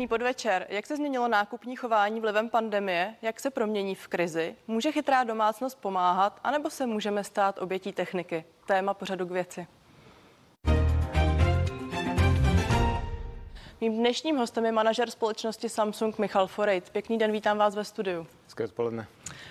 Pěkný podvečer. Jak se změnilo nákupní chování vlivem pandemie? Jak se promění v krizi? Může chytrá domácnost pomáhat? A nebo se můžeme stát obětí techniky? Téma pořadu k věci. Mým dnešním hostem je manažer společnosti Samsung Michal Forejt. Pěkný den, vítám vás ve studiu. Hezké odpoledne.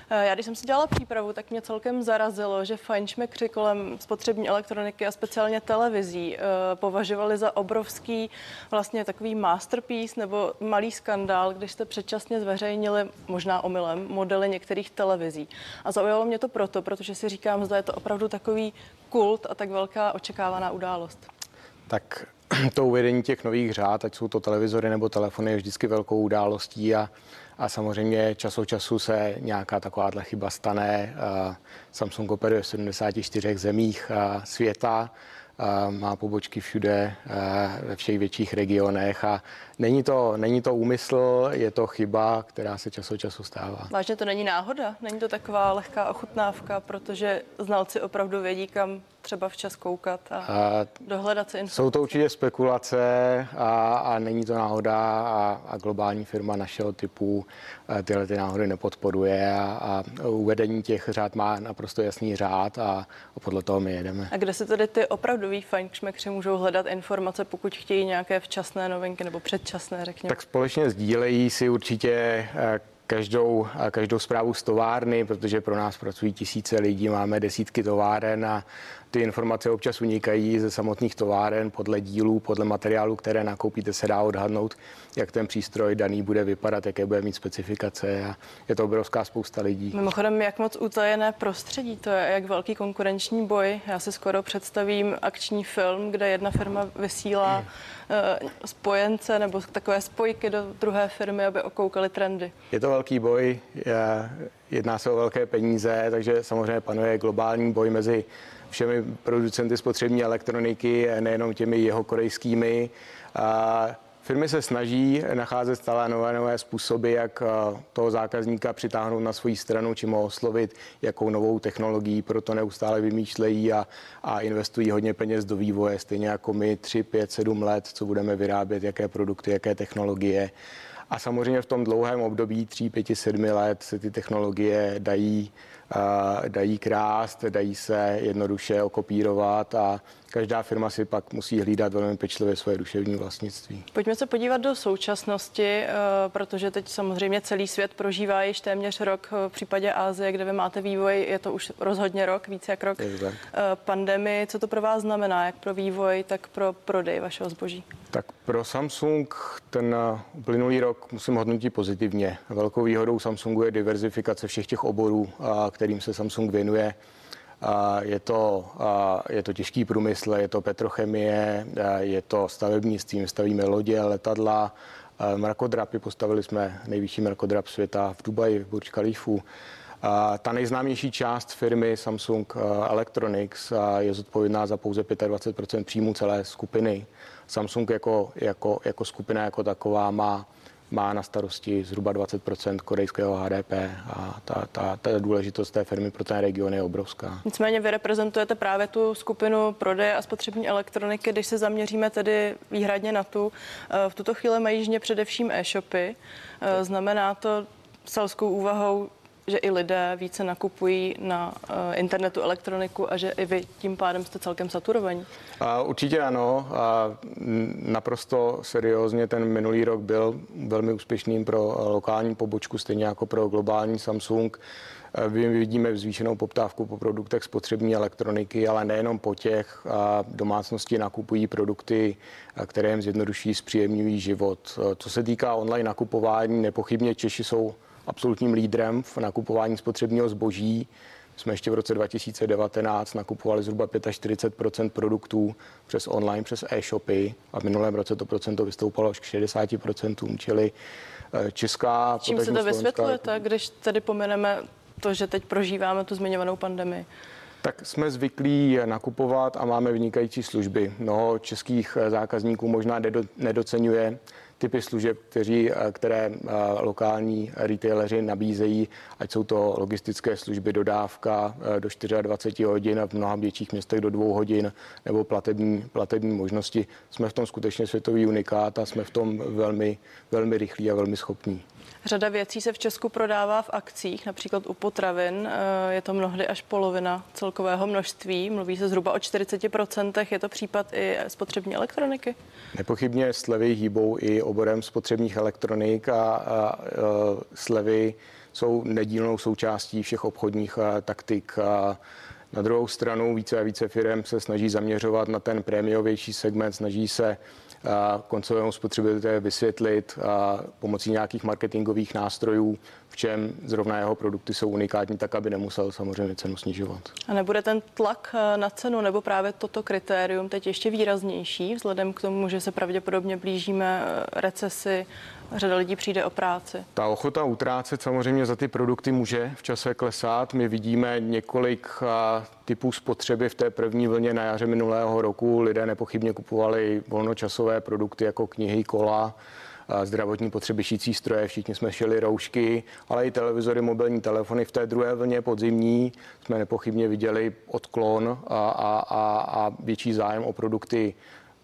Eh, já když jsem si dělala přípravu, tak mě celkem zarazilo, že fajnšmekři kolem spotřební elektroniky a speciálně televizí eh, považovali za obrovský vlastně takový masterpiece nebo malý skandál, když jste předčasně zveřejnili, možná omylem, modely některých televizí. A zaujalo mě to proto, protože si říkám, zda je to opravdu takový kult a tak velká očekávaná událost. Tak to uvedení těch nových řád, ať jsou to televizory nebo telefony, je vždycky velkou událostí a, a samozřejmě čas od času se nějaká takováhle chyba stane. Samsung operuje v 74 zemích světa má pobočky všude ve všech větších regionech a není to, není to úmysl, je to chyba, která se čas od času stává. Vážně to není náhoda? Není to taková lehká ochutnávka, protože znalci opravdu vědí, kam třeba včas koukat a, a dohledat si informace? Jsou to určitě spekulace a, a není to náhoda a, a globální firma našeho typu tyhle ty náhody nepodporuje a, a uvedení těch řád má naprosto jasný řád a, a podle toho my jedeme. A kde se tedy ty opravdoví fajnšmekři můžou hledat informace, pokud chtějí nějaké včasné novinky nebo předčasné, řekněme? Tak společně sdílejí si určitě eh, každou, každou zprávu z továrny, protože pro nás pracují tisíce lidí, máme desítky továren a ty informace občas unikají ze samotných továren podle dílů, podle materiálu, které nakoupíte, se dá odhadnout, jak ten přístroj daný bude vypadat, jaké bude mít specifikace a je to obrovská spousta lidí. Mimochodem, jak moc utajené prostředí to je, jak velký konkurenční boj. Já si skoro představím akční film, kde jedna firma vysílá hmm. spojence nebo takové spojky do druhé firmy, aby okoukali trendy. Je to velký boj, jedná se o velké peníze, takže samozřejmě panuje globální boj mezi všemi producenty spotřební elektroniky, nejenom těmi jeho korejskými. Firmy se snaží nacházet stále nové, nové způsoby, jak toho zákazníka přitáhnout na svoji stranu, či ho oslovit, jakou novou technologií, proto neustále vymýšlejí a, a investují hodně peněz do vývoje, stejně jako my 3, 5, 7 let, co budeme vyrábět, jaké produkty, jaké technologie. A samozřejmě v tom dlouhém období 3, 5, 7 let se ty technologie dají dají krást, dají se jednoduše okopírovat a každá firma si pak musí hlídat velmi pečlivě svoje duševní vlastnictví. Pojďme se podívat do současnosti, eh, protože teď samozřejmě celý svět prožívá již téměř rok eh, v případě Ázie, kde vy máte vývoj, je to už rozhodně rok, více jak rok. Eh, pandemii. Co to pro vás znamená, jak pro vývoj, tak pro prodej vašeho zboží? Tak pro Samsung ten uplynulý rok musím hodnotit pozitivně. Velkou výhodou Samsungu je diverzifikace všech těch oborů, kterým se Samsung věnuje. Je to, je to těžký průmysl, je to petrochemie, je to stavebnictví, stavíme lodě, letadla, mrakodrapy, postavili jsme nejvyšší mrakodrap světa v Dubaji, v Burj Khalifu. Ta nejznámější část firmy Samsung Electronics je zodpovědná za pouze 25% příjmů celé skupiny. Samsung jako, jako, jako skupina jako taková má má na starosti zhruba 20% korejského HDP a ta, ta, ta důležitost té firmy pro ten region je obrovská. Nicméně vy reprezentujete právě tu skupinu prodeje a spotřební elektroniky, když se zaměříme tedy výhradně na tu. Eh, v tuto chvíli mají jižně především e-shopy. Eh, znamená to selskou úvahou, že i lidé více nakupují na uh, internetu elektroniku a že i vy tím pádem jste celkem saturovaní? A určitě ano. A naprosto seriózně ten minulý rok byl velmi úspěšným pro lokální pobočku, stejně jako pro globální Samsung. My vidíme zvýšenou poptávku po produktech spotřební elektroniky, ale nejenom po těch. Domácnosti nakupují produkty, které jim zjednoduší, zpříjemňují život. Co se týká online nakupování, nepochybně Češi jsou absolutním lídrem v nakupování spotřebního zboží. Jsme ještě v roce 2019 nakupovali zhruba 45% produktů přes online, přes e-shopy a v minulém roce to procento vystoupalo až k 60 čili eh, česká... Čím si to vysvětlujete, když tedy pomeneme to, že teď prožíváme tu zmiňovanou pandemii? Tak jsme zvyklí nakupovat a máme vynikající služby. Mnoho českých zákazníků možná nedocenuje typy služeb, kteří, které lokální retaileři nabízejí, ať jsou to logistické služby, dodávka do 24 hodin a v mnoha větších městech do dvou hodin, nebo platební, platební možnosti. Jsme v tom skutečně světový unikát a jsme v tom velmi, velmi rychlí a velmi schopní. Řada věcí se v Česku prodává v akcích, například u potravin. Eh, je to mnohdy až polovina celkového množství. Mluví se zhruba o 40%. Je to případ i spotřební elektroniky? Nepochybně slevy hýbou i oborem spotřebních elektronik a, a, a slevy jsou nedílnou součástí všech obchodních a, taktik. A, na druhou stranu více a více firm se snaží zaměřovat na ten prémiovější segment, snaží se koncovému spotřebiteli vysvětlit pomocí nějakých marketingových nástrojů, v čem zrovna jeho produkty jsou unikátní, tak aby nemusel samozřejmě cenu snižovat. A nebude ten tlak eh, na cenu nebo právě toto kritérium teď ještě výraznější, vzhledem k tomu, že se pravděpodobně blížíme eh, recesi, řada lidí přijde o práci. Ta ochota utrácet samozřejmě za ty produkty může v čase klesat. My vidíme několik typů spotřeby v té první vlně na jaře minulého roku. Lidé nepochybně kupovali volnočasové produkty jako knihy, kola, zdravotní potřeby šící stroje, všichni jsme šili roušky, ale i televizory, mobilní telefony. V té druhé vlně podzimní jsme nepochybně viděli odklon a, a, a, a větší zájem o produkty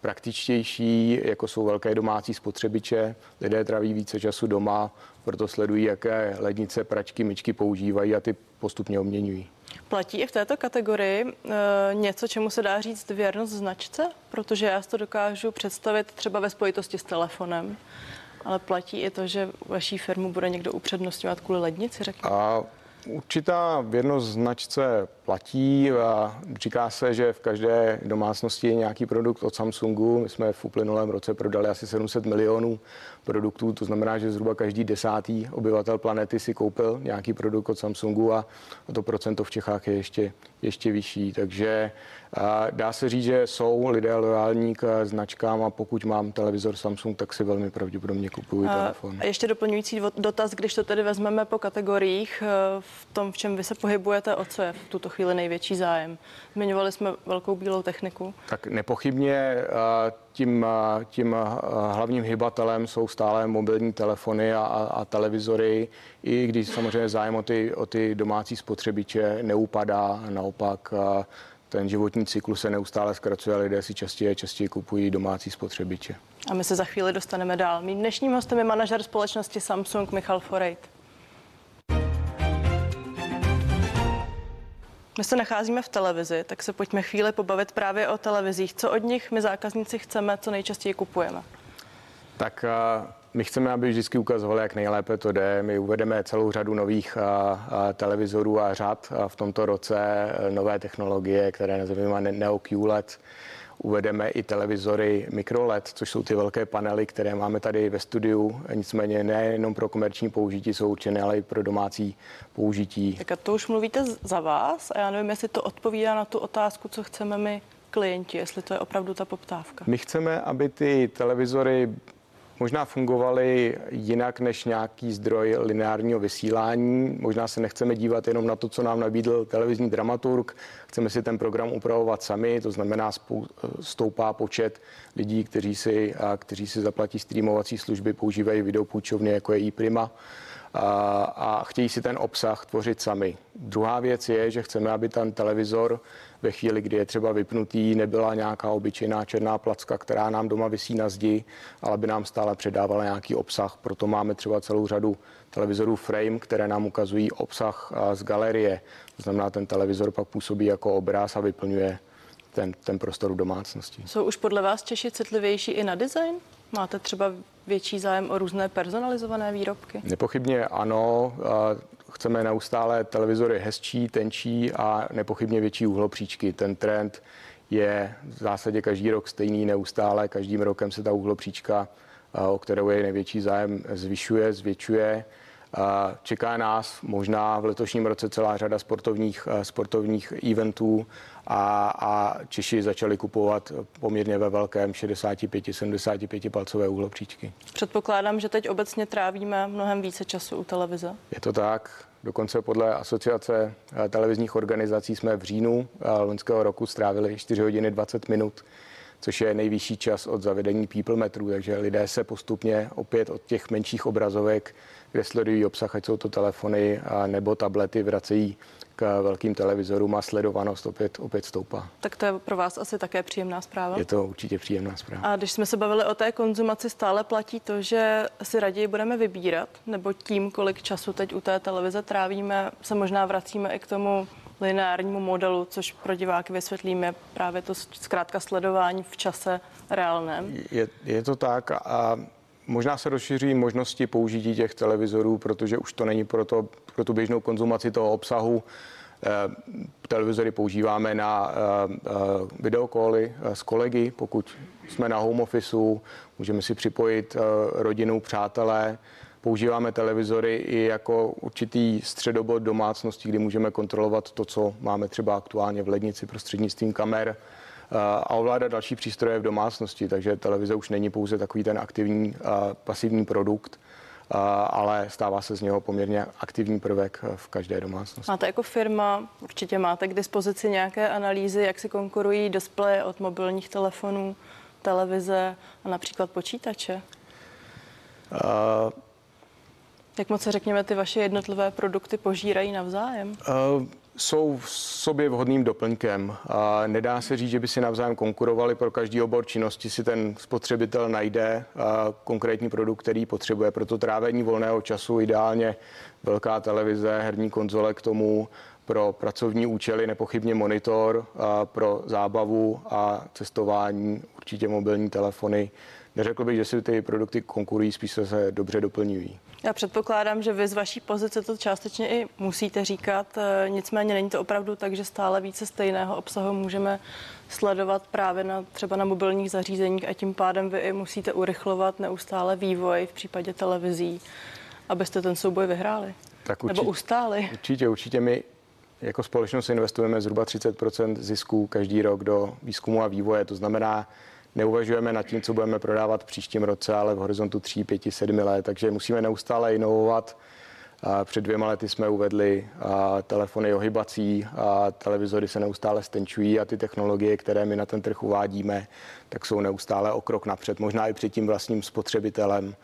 praktičtější, jako jsou velké domácí spotřebiče. Lidé traví více času doma, proto sledují, jaké lednice, pračky, myčky používají a ty postupně obměňují. Platí i v této kategorii e, něco, čemu se dá říct věrnost značce? Protože já si to dokážu představit třeba ve spojitosti s telefonem, ale platí i to, že vaší firmu bude někdo upřednostňovat kvůli lednici, řekněme? A určitá věrnost značce platí a říká se, že v každé domácnosti je nějaký produkt od Samsungu. My jsme v uplynulém roce prodali asi 700 milionů produktů, to znamená, že zhruba každý desátý obyvatel planety si koupil nějaký produkt od Samsungu a to procento v Čechách je ještě, ještě vyšší. Takže dá se říct, že jsou lidé lojální k značkám a pokud mám televizor Samsung, tak si velmi pravděpodobně kupuju telefon. A ještě doplňující dotaz, když to tedy vezmeme po kategoriích, e, v tom, v čem vy se pohybujete, o co je v tuto chvíli největší zájem? Zmiňovali jsme velkou bílou techniku. Tak nepochybně tím, tím hlavním hybatelem jsou stále mobilní telefony a, a televizory, i když samozřejmě zájem o ty, o ty domácí spotřebiče neupadá, naopak ten životní cyklus se neustále zkracuje a lidé si častěji častěji kupují domácí spotřebiče. A my se za chvíli dostaneme dál. Mým dnešním hostem je manažer společnosti Samsung Michal Forejt. My se nacházíme v televizi, tak se pojďme chvíli pobavit právě o televizích. Co od nich my zákazníci chceme, co nejčastěji kupujeme? Tak my chceme, aby vždycky ukazovali, jak nejlépe to jde. My uvedeme celou řadu nových televizorů a řad v tomto roce, nové technologie, které nazýváme Neo QLED uvedeme i televizory MicroLED, což jsou ty velké panely, které máme tady ve studiu. Nicméně nejenom pro komerční použití jsou určené, ale i pro domácí použití. Tak a to už mluvíte za vás a já nevím, jestli to odpovídá na tu otázku, co chceme my klienti, jestli to je opravdu ta poptávka. My chceme, aby ty televizory možná fungovaly jinak než nějaký zdroj lineárního vysílání. Možná se nechceme dívat jenom na to, co nám nabídl televizní dramaturg. Chceme si ten program upravovat sami, to znamená stoupá počet lidí, kteří si, kteří si zaplatí streamovací služby, používají videopůjčovny, jako je iPrima a chtějí si ten obsah tvořit sami. Druhá věc je, že chceme, aby ten televizor ve chvíli, kdy je třeba vypnutý, nebyla nějaká obyčejná černá placka, která nám doma vysí na zdi, ale by nám stále předávala nějaký obsah. Proto máme třeba celou řadu televizorů Frame, které nám ukazují obsah z galerie. To znamená, ten televizor pak působí jako obraz a vyplňuje ten, ten prostor v domácnosti. Jsou už podle vás Češi citlivější i na design? Máte třeba větší zájem o různé personalizované výrobky? Nepochybně ano. Chceme neustále televizory hezčí, tenčí a nepochybně větší úhlopříčky. Ten trend je v zásadě každý rok stejný, neustále. Každým rokem se ta úhlopříčka, o kterou je největší zájem, zvyšuje, zvětšuje. Čeká nás možná v letošním roce celá řada sportovních, sportovních eventů a, a Češi začali kupovat poměrně ve velkém 65-75 palcové úhlopříčky. Předpokládám, že teď obecně trávíme mnohem více času u televize. Je to tak. Dokonce podle asociace televizních organizací jsme v říjnu loňského roku strávili 4 hodiny 20 minut což je nejvyšší čas od zavedení people metrů, takže lidé se postupně opět od těch menších obrazovek, kde sledují obsah, ať jsou to telefony a nebo tablety, vracejí k velkým televizorům a sledovanost opět, opět stoupá. Tak to je pro vás asi také příjemná zpráva. Je to určitě příjemná zpráva. A když jsme se bavili o té konzumaci, stále platí to, že si raději budeme vybírat, nebo tím, kolik času teď u té televize trávíme, se možná vracíme i k tomu lineárnímu modelu, což pro diváky vysvětlíme právě to zkrátka sledování v čase reálném. Je, je to tak a možná se rozšíří možnosti použití těch televizorů, protože už to není pro, to, pro tu běžnou konzumaci toho obsahu. Eh, televizory používáme na eh, eh, videokoly s kolegy, pokud jsme na home officeu, můžeme si připojit rodinu, přátelé, používáme televizory i jako určitý středobod domácnosti, kdy můžeme kontrolovat to, co máme třeba aktuálně v lednici prostřednictvím kamer a ovládat další přístroje v domácnosti, takže televize už není pouze takový ten aktivní pasivní produkt, ale stává se z něho poměrně aktivní prvek v každé domácnosti. Máte jako firma, určitě máte k dispozici nějaké analýzy, jak si konkurují displeje od mobilních telefonů, televize a například počítače? Uh, jak moc se řekněme, ty vaše jednotlivé produkty požírají navzájem? Uh, jsou v sobě vhodným doplňkem. A nedá se říct, že by si navzájem konkurovali. Pro každý obor činnosti si ten spotřebitel najde konkrétní produkt, který potřebuje. Proto trávení volného času ideálně velká televize, herní konzole k tomu, pro pracovní účely nepochybně monitor, a pro zábavu a cestování určitě mobilní telefony. Neřekl bych, že si ty produkty konkurují, spíš se dobře doplňují. Já předpokládám, že vy z vaší pozice to částečně i musíte říkat, e, nicméně není to opravdu tak, že stále více stejného obsahu můžeme sledovat právě na, třeba na mobilních zařízeních a tím pádem vy i musíte urychlovat neustále vývoj v případě televizí, abyste ten souboj vyhráli. Tak určitě, Nebo ustáli. Určitě, určitě my jako společnost investujeme zhruba 30% zisků každý rok do výzkumu a vývoje. To znamená, neuvažujeme nad tím, co budeme prodávat v příštím roce, ale v horizontu 3, 5, 7 let, takže musíme neustále inovovat. Před dvěma lety jsme uvedli telefony ohybací, televizory se neustále stenčují a ty technologie, které my na ten trh uvádíme, tak jsou neustále o krok napřed, možná i před tím vlastním spotřebitelem.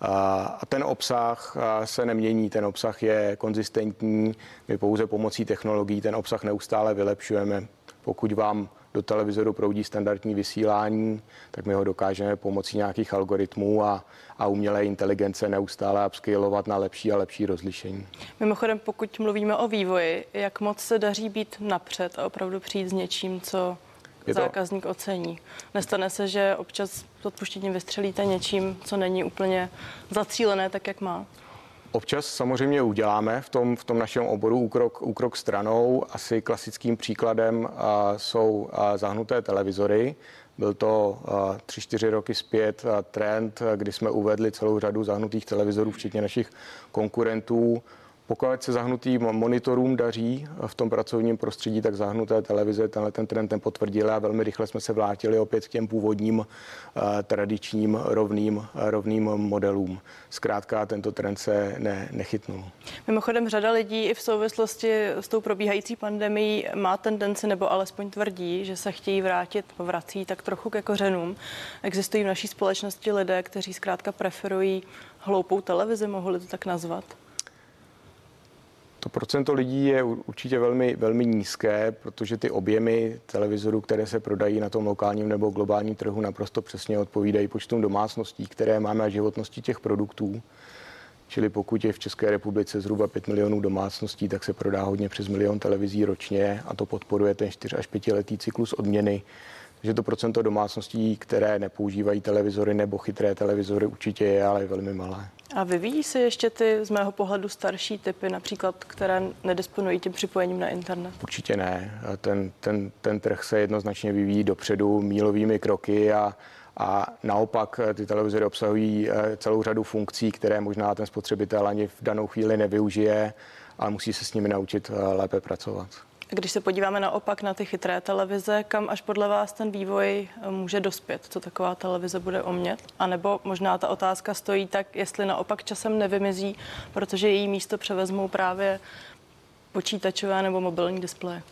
A ten obsah se nemění, ten obsah je konzistentní, my pouze pomocí technologií ten obsah neustále vylepšujeme. Pokud vám do televizoru proudí standardní vysílání, tak my ho dokážeme pomocí nějakých algoritmů a, a umělé inteligence neustále upscalovat na lepší a lepší rozlišení. Mimochodem, pokud mluvíme o vývoji, jak moc se daří být napřed a opravdu přijít s něčím, co je to... zákazník ocení. Nestane se, že občas s odpuštěním vystřelíte něčím, co není úplně zacílené tak, jak má? Občas samozřejmě uděláme v tom, v tom našem oboru úkrok, úkrok stranou. Asi klasickým příkladem a, jsou a, zahnuté televizory. Byl to tři, čtyři roky zpět trend, kdy jsme uvedli celou řadu zahnutých televizorů, včetně našich konkurentů. Pokud se zahnutý monitorům daří v tom pracovním prostředí, tak zahnuté televize tenhle ten trend ten potvrdili a velmi rychle jsme se vrátili opět k těm původním eh, tradičním rovným, rovným modelům. Zkrátka tento trend se ne, nechytnul. Mimochodem řada lidí i v souvislosti s tou probíhající pandemí má tendenci nebo alespoň tvrdí, že se chtějí vrátit, vrací tak trochu ke kořenům. Existují v naší společnosti lidé, kteří zkrátka preferují hloupou televizi, mohli to tak nazvat? To procento lidí je určitě velmi, velmi nízké, protože ty objemy televizorů, které se prodají na tom lokálním nebo globálním trhu, naprosto přesně odpovídají počtům domácností, které máme a životnosti těch produktů. Čili pokud je v České republice zhruba 5 milionů domácností, tak se prodá hodně přes milion televizí ročně a to podporuje ten 4 až 5 letý cyklus odměny. Takže to procento domácností, které nepoužívají televizory nebo chytré televizory, určitě je, ale je velmi malé. A vyvíjí se ještě ty z mého pohledu starší typy, například, které nedisponují tím připojením na internet? Určitě ne. Ten, ten, ten trh se jednoznačně vyvíjí dopředu mílovými kroky a, a naopak ty televizory obsahují eh, celou řadu funkcí, které možná ten spotřebitel ani v danou chvíli nevyužije, ale musí se s nimi naučit eh, lépe pracovat. Když se podíváme naopak na ty chytré televize, kam až podle vás ten vývoj eh, může dospět, co taková televize bude omět? A nebo možná ta otázka stojí tak, jestli naopak časem nevymizí, protože její místo převezmou právě počítačové nebo mobilní displeje.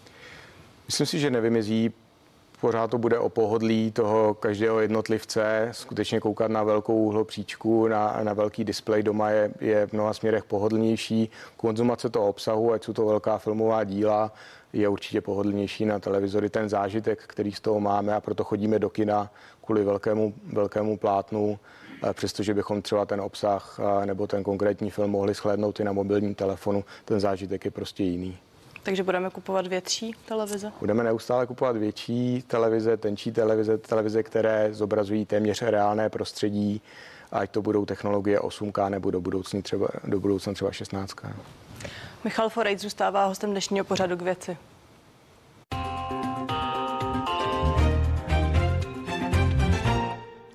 Myslím si, že nevymizí, pořád to bude o pohodlí toho každého jednotlivce. Skutečně koukat na velkou uhlopříčku, na, na velký displej doma je, je v mnoha směrech pohodlnější. Konzumace toho obsahu, ať jsou to velká filmová díla, je určitě pohodlnější na televizory. Ten zážitek, který z toho máme a proto chodíme do kina kvůli velkému, velkému plátnu, přestože bychom třeba ten obsah nebo ten konkrétní film mohli shlédnout i na mobilním telefonu, ten zážitek je prostě jiný. Takže budeme kupovat větší televize? Budeme neustále kupovat větší televize, tenčí televize, televize, které zobrazují téměř reálné prostředí, ať to budou technologie 8K nebo do, budoucna třeba, do budoucna třeba 16K. Michal Forejt zůstává hostem dnešního pořadu k věci.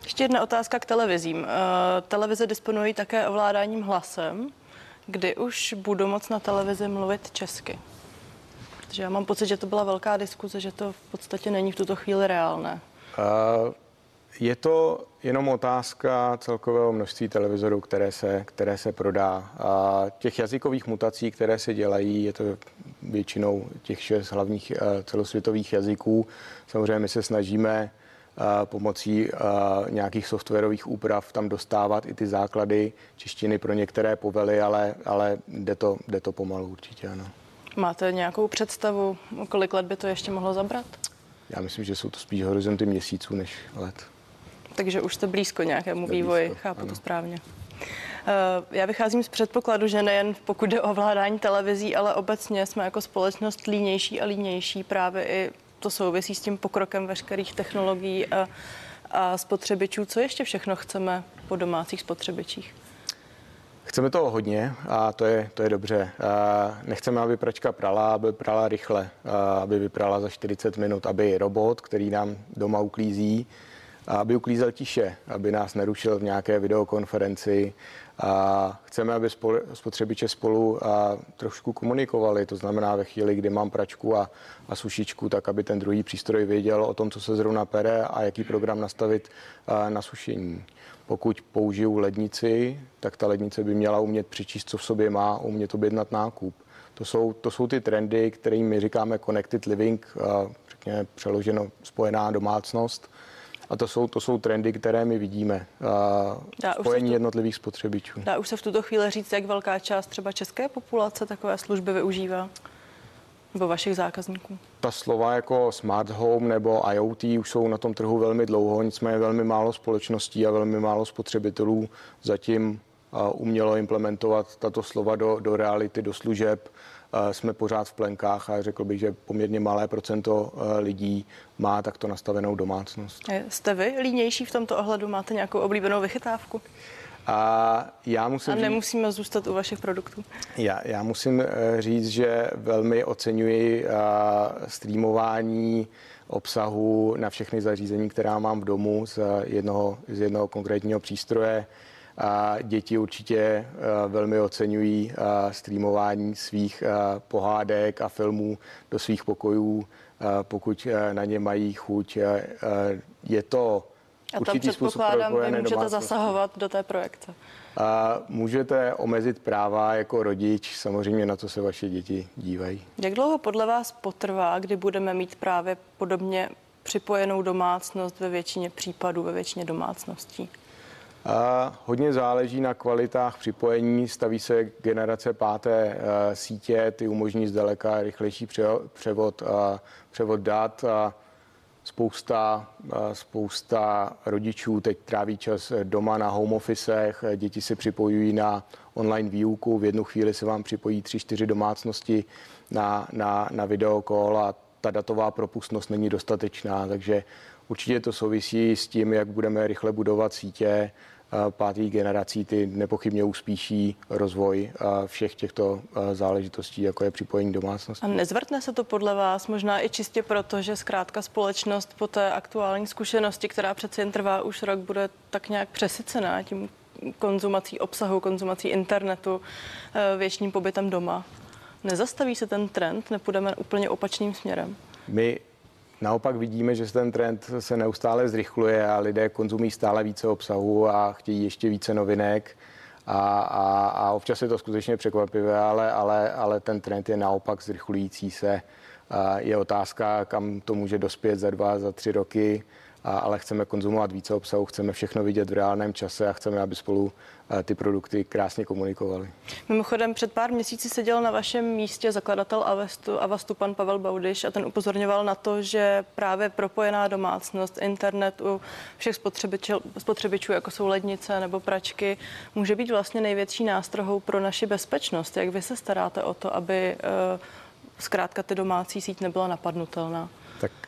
Ještě jedna otázka k televizím. Eh, televize disponují také ovládáním hlasem, kdy už budu moc na televizi mluvit česky. Protože já mám pocit, že to byla velká diskuze, že to v podstatě není v tuto chvíli reálné. Uh, je to jenom otázka celkového množství televizorů, které se, které se prodá. A těch jazykových mutací, které se dělají, je to většinou těch šest hlavních uh, celosvětových jazyků. Samozřejmě my se snažíme uh, pomocí nějakých softwarových úprav tam dostávat i ty základy češtiny pro některé povely, ale, ale jde, to, jde to pomalu určitě, ano. Máte nějakou představu, kolik let by to ještě mohlo zabrat? Já myslím, že jsou to spíš horizonty měsíců než let. Takže už jste blízko nějakému vývoji, blízko, chápu ano. to správně. Eh, já vycházím z předpokladu, že nejen pokud jde o ovládání televizí, ale obecně jsme jako společnost línější a línější. Právě i to souvisí s tím pokrokem veškerých technologií a, a spotřebičů. Co ještě všechno chceme po domácích spotřebičích? Chceme toho hodně a to je, to je dobře. Nechceme, aby pračka prala, aby prala rychle, aby vyprala za 40 minut, aby robot, který nám doma uklízí, aby uklízel tiše, aby nás nerušil v nějaké videokonferenci. A chceme, aby spotřebiče spolu a trošku komunikovali, to znamená ve chvíli, kdy mám pračku a, a sušičku, tak aby ten druhý přístroj věděl o tom, co se zrovna pere a jaký program nastavit na sušení. Pokud použiju lednici, tak ta lednice by měla umět přičíst, co v sobě má, umět objednat nákup. To jsou, to jsou ty trendy, kterým my říkáme connected living, řekněme přeloženo spojená domácnost. A to jsou, to jsou trendy, které my vidíme. Dá spojení tu, jednotlivých spotřebičů. Dá už se v tuto chvíli říct, jak velká část třeba české populace takové služby využívá? Nebo vašich zákazníků? Ta slova jako smart home nebo IoT už jsou na tom trhu velmi dlouho, nicméně velmi málo společností a velmi málo spotřebitelů zatím umělo implementovat tato slova do, do reality, do služeb. Jsme pořád v plenkách a řekl bych, že poměrně malé procento lidí má takto nastavenou domácnost. Jste vy línější v tomto ohledu? Máte nějakou oblíbenou vychytávku? A já musím a nemusíme říct, zůstat u vašich produktů. Já, já musím eh, říct, že velmi oceňuji eh, streamování obsahu na všechny zařízení, která mám v domu z jednoho, z jednoho konkrétního přístroje. A děti určitě eh, velmi oceňují streamování svých pohádek a filmů do svých pokojů, pokud na ně mají chuť. Je to a tam předpokládám, vy můžete domácnosti. zasahovat do té projekce. A můžete omezit práva jako rodič, samozřejmě na to se vaše děti dívají. Jak dlouho podle vás potrvá, kdy budeme mít právě podobně připojenou domácnost ve většině případů, ve většině domácností? A hodně záleží na kvalitách připojení. Staví se generace páté uh, sítě, ty umožní zdaleka rychlejší převod, uh, převod dat. A Spousta, eh, spousta rodičů teď tráví čas doma na home officech, děti se připojují na online výuku, v jednu chvíli se vám připojí tři, čtyři domácnosti na, na, na videokol a ta datová propustnost není dostatečná, takže určitě to souvisí s tím, jak budeme rychle budovat sítě, pátých generací ty nepochybně uspíší rozvoj všech těchto záležitostí, jako je připojení domácnosti. A nezvrtne se to podle vás možná i čistě proto, že zkrátka společnost po té aktuální zkušenosti, která přece jen trvá už rok, bude tak nějak přesycená tím konzumací obsahu, konzumací internetu, e, věčným pobytem doma. Nezastaví se ten trend, nepůjdeme úplně opačným směrem? My Naopak vidíme, že ten trend se neustále zrychluje a lidé konzumují stále více obsahu a chtějí ještě více novinek a, a, a občas je to skutečně překvapivé, ale, ale, ale ten trend je naopak zrychlující se. Je otázka, kam to může dospět za dva, za tři roky ale chceme konzumovat více obsahu, chceme všechno vidět v reálném čase a chceme, aby spolu eh, ty produkty krásně komunikovali. Mimochodem, před pár měsíci seděl na vašem místě zakladatel Avestu, Avastu pan Pavel Baudyš a ten upozorňoval na to, že právě propojená domácnost, internet u všech spotřebičů, jako jsou lednice nebo pračky, může být vlastně největší nástrohou pro naši bezpečnost. Jak vy se staráte o to, aby uh, zkrátka ty domácí síť nebyla napadnutelná?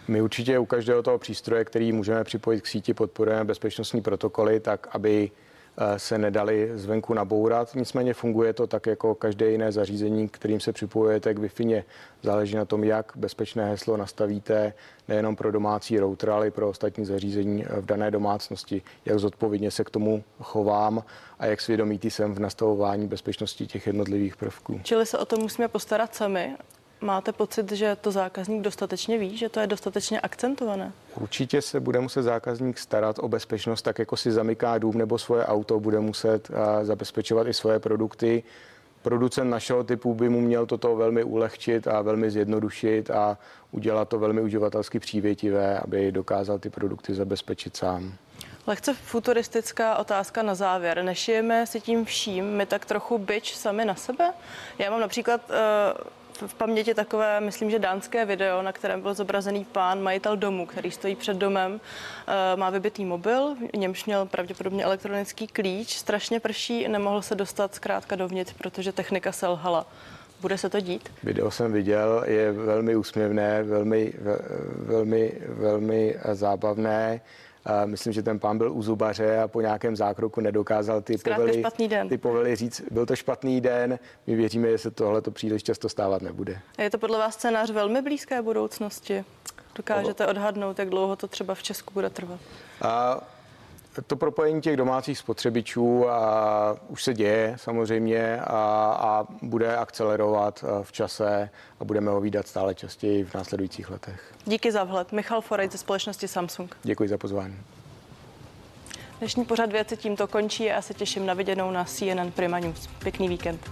My určitě u každého toho přístroje, který můžeme připojit k síti, podporujeme bezpečnostní protokoly, tak aby eh, se nedali zvenku nabourat. Nicméně funguje to tak jako každé jiné zařízení, kterým se připojujete k Wi-Fi. Záleží na tom, jak bezpečné heslo nastavíte nejenom pro domácí router, ale i pro ostatní zařízení v dané domácnosti. Jak zodpovědně se k tomu chovám a jak svědomitý jsem v nastavování bezpečnosti těch jednotlivých prvků. Čili se o to musíme postarat sami Máte pocit, že to zákazník dostatečně ví, že to je dostatečně akcentované? Určitě se bude muset zákazník starat o bezpečnost, tak jako si zamyká dům nebo svoje auto, bude muset zabezpečovat i svoje produkty. Producent našeho typu by mu měl toto velmi ulehčit a velmi zjednodušit a udělat to velmi uživatelsky přívětivé, aby dokázal ty produkty zabezpečit sám. Lehce futuristická otázka na závěr. Nešijeme si tím vším my tak trochu byč sami na sebe? Já mám například uh, v paměti takové, myslím, že dánské video, na kterém byl zobrazený pán, majitel domu, který stojí před domem, eh, má vybitý mobil, v němž měl pravděpodobně elektronický klíč, strašně prší, nemohl se dostat zkrátka dovnitř, protože technika selhala. Bude se to dít? Video jsem viděl, je velmi úsměvné, velmi, velmi, velmi zábavné. Myslím, že ten pán byl u zubaře a po nějakém zákroku nedokázal ty povely, ty povely říct. Byl to špatný den, my věříme, že se tohle to příliš často stávat nebude. A je to podle vás scénář velmi blízké budoucnosti? Dokážete odhadnout, jak dlouho to třeba v Česku bude trvat? A to propojení těch domácích spotřebičů a už se děje samozřejmě a, a bude akcelerovat v čase a budeme ho výdat stále častěji v následujících letech. Díky za vhled. Michal Forej ze společnosti Samsung. Děkuji za pozvání. Dnešní pořad věci tímto končí a já se těším na viděnou na CNN Prima News. Pěkný víkend.